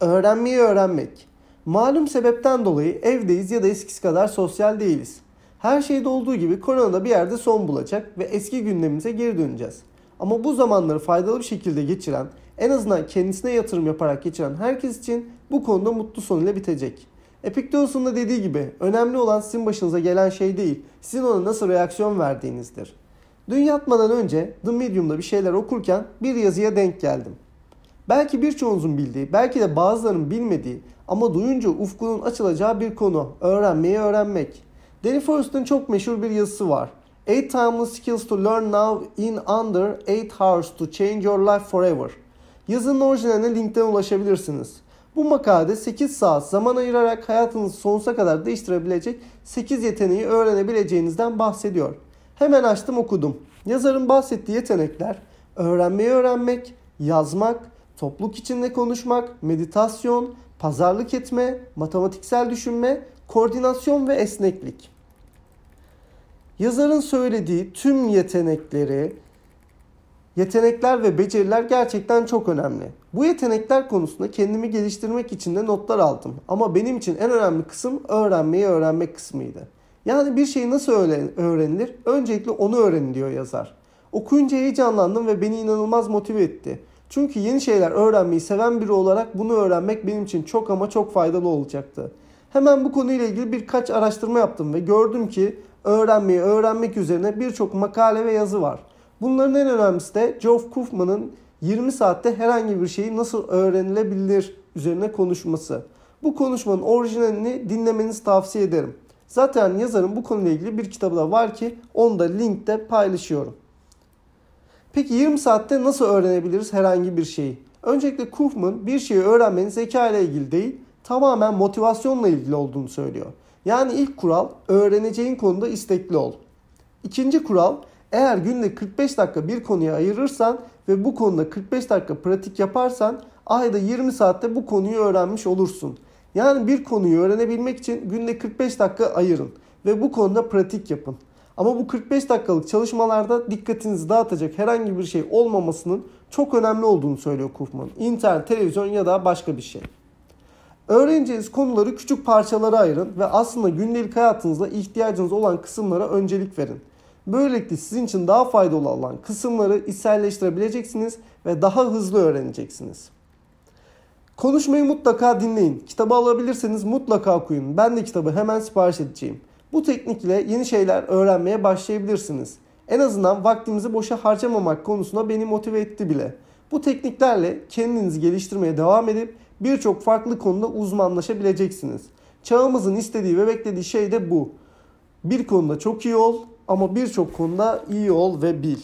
Öğrenmeyi öğrenmek. Malum sebepten dolayı evdeyiz ya da eskisi kadar sosyal değiliz. Her şeyde olduğu gibi korona da bir yerde son bulacak ve eski gündemimize geri döneceğiz. Ama bu zamanları faydalı bir şekilde geçiren, en azından kendisine yatırım yaparak geçiren herkes için bu konuda mutlu sonuyla bitecek. Epiktetus'un da dediği gibi önemli olan sizin başınıza gelen şey değil, sizin ona nasıl reaksiyon verdiğinizdir. Dün yatmadan önce The Medium'da bir şeyler okurken bir yazıya denk geldim. Belki birçoğunuzun bildiği, belki de bazılarının bilmediği ama duyunca ufkunun açılacağı bir konu. Öğrenmeyi öğrenmek. Danny Forrest'ın çok meşhur bir yazısı var. 8 timeless skills to learn now in under 8 hours to change your life forever. Yazının orijinaline linkten ulaşabilirsiniz. Bu makalede 8 saat zaman ayırarak hayatınızı sonsuza kadar değiştirebilecek 8 yeteneği öğrenebileceğinizden bahsediyor. Hemen açtım okudum. Yazarın bahsettiği yetenekler öğrenmeyi öğrenmek, yazmak, topluluk içinde konuşmak, meditasyon, pazarlık etme, matematiksel düşünme, koordinasyon ve esneklik. Yazarın söylediği tüm yetenekleri, yetenekler ve beceriler gerçekten çok önemli. Bu yetenekler konusunda kendimi geliştirmek için de notlar aldım. Ama benim için en önemli kısım öğrenmeyi öğrenmek kısmıydı. Yani bir şey nasıl öğrenilir? Öncelikle onu öğrenin diyor yazar. Okuyunca heyecanlandım ve beni inanılmaz motive etti. Çünkü yeni şeyler öğrenmeyi seven biri olarak bunu öğrenmek benim için çok ama çok faydalı olacaktı. Hemen bu konuyla ilgili birkaç araştırma yaptım ve gördüm ki öğrenmeyi öğrenmek üzerine birçok makale ve yazı var. Bunların en önemlisi de Geoff Kaufman'ın 20 saatte herhangi bir şeyi nasıl öğrenilebilir üzerine konuşması. Bu konuşmanın orijinalini dinlemenizi tavsiye ederim. Zaten yazarın bu konuyla ilgili bir kitabı da var ki onu da linkte paylaşıyorum. Peki 20 saatte nasıl öğrenebiliriz herhangi bir şeyi? Öncelikle Kaufman bir şeyi öğrenmenin zeka ile ilgili değil, tamamen motivasyonla ilgili olduğunu söylüyor. Yani ilk kural öğreneceğin konuda istekli ol. İkinci kural eğer günde 45 dakika bir konuya ayırırsan ve bu konuda 45 dakika pratik yaparsan ayda 20 saatte bu konuyu öğrenmiş olursun. Yani bir konuyu öğrenebilmek için günde 45 dakika ayırın ve bu konuda pratik yapın. Ama bu 45 dakikalık çalışmalarda dikkatinizi dağıtacak herhangi bir şey olmamasının çok önemli olduğunu söylüyor Kufman. İnternet, televizyon ya da başka bir şey. Öğreneceğiniz konuları küçük parçalara ayırın ve aslında gündelik hayatınızda ihtiyacınız olan kısımlara öncelik verin. Böylelikle sizin için daha faydalı olan kısımları içselleştirebileceksiniz ve daha hızlı öğreneceksiniz. Konuşmayı mutlaka dinleyin. Kitabı alabilirseniz mutlaka okuyun. Ben de kitabı hemen sipariş edeceğim. Bu teknikle yeni şeyler öğrenmeye başlayabilirsiniz. En azından vaktimizi boşa harcamamak konusunda beni motive etti bile. Bu tekniklerle kendinizi geliştirmeye devam edip birçok farklı konuda uzmanlaşabileceksiniz. Çağımızın istediği ve beklediği şey de bu. Bir konuda çok iyi ol ama birçok konuda iyi ol ve bil.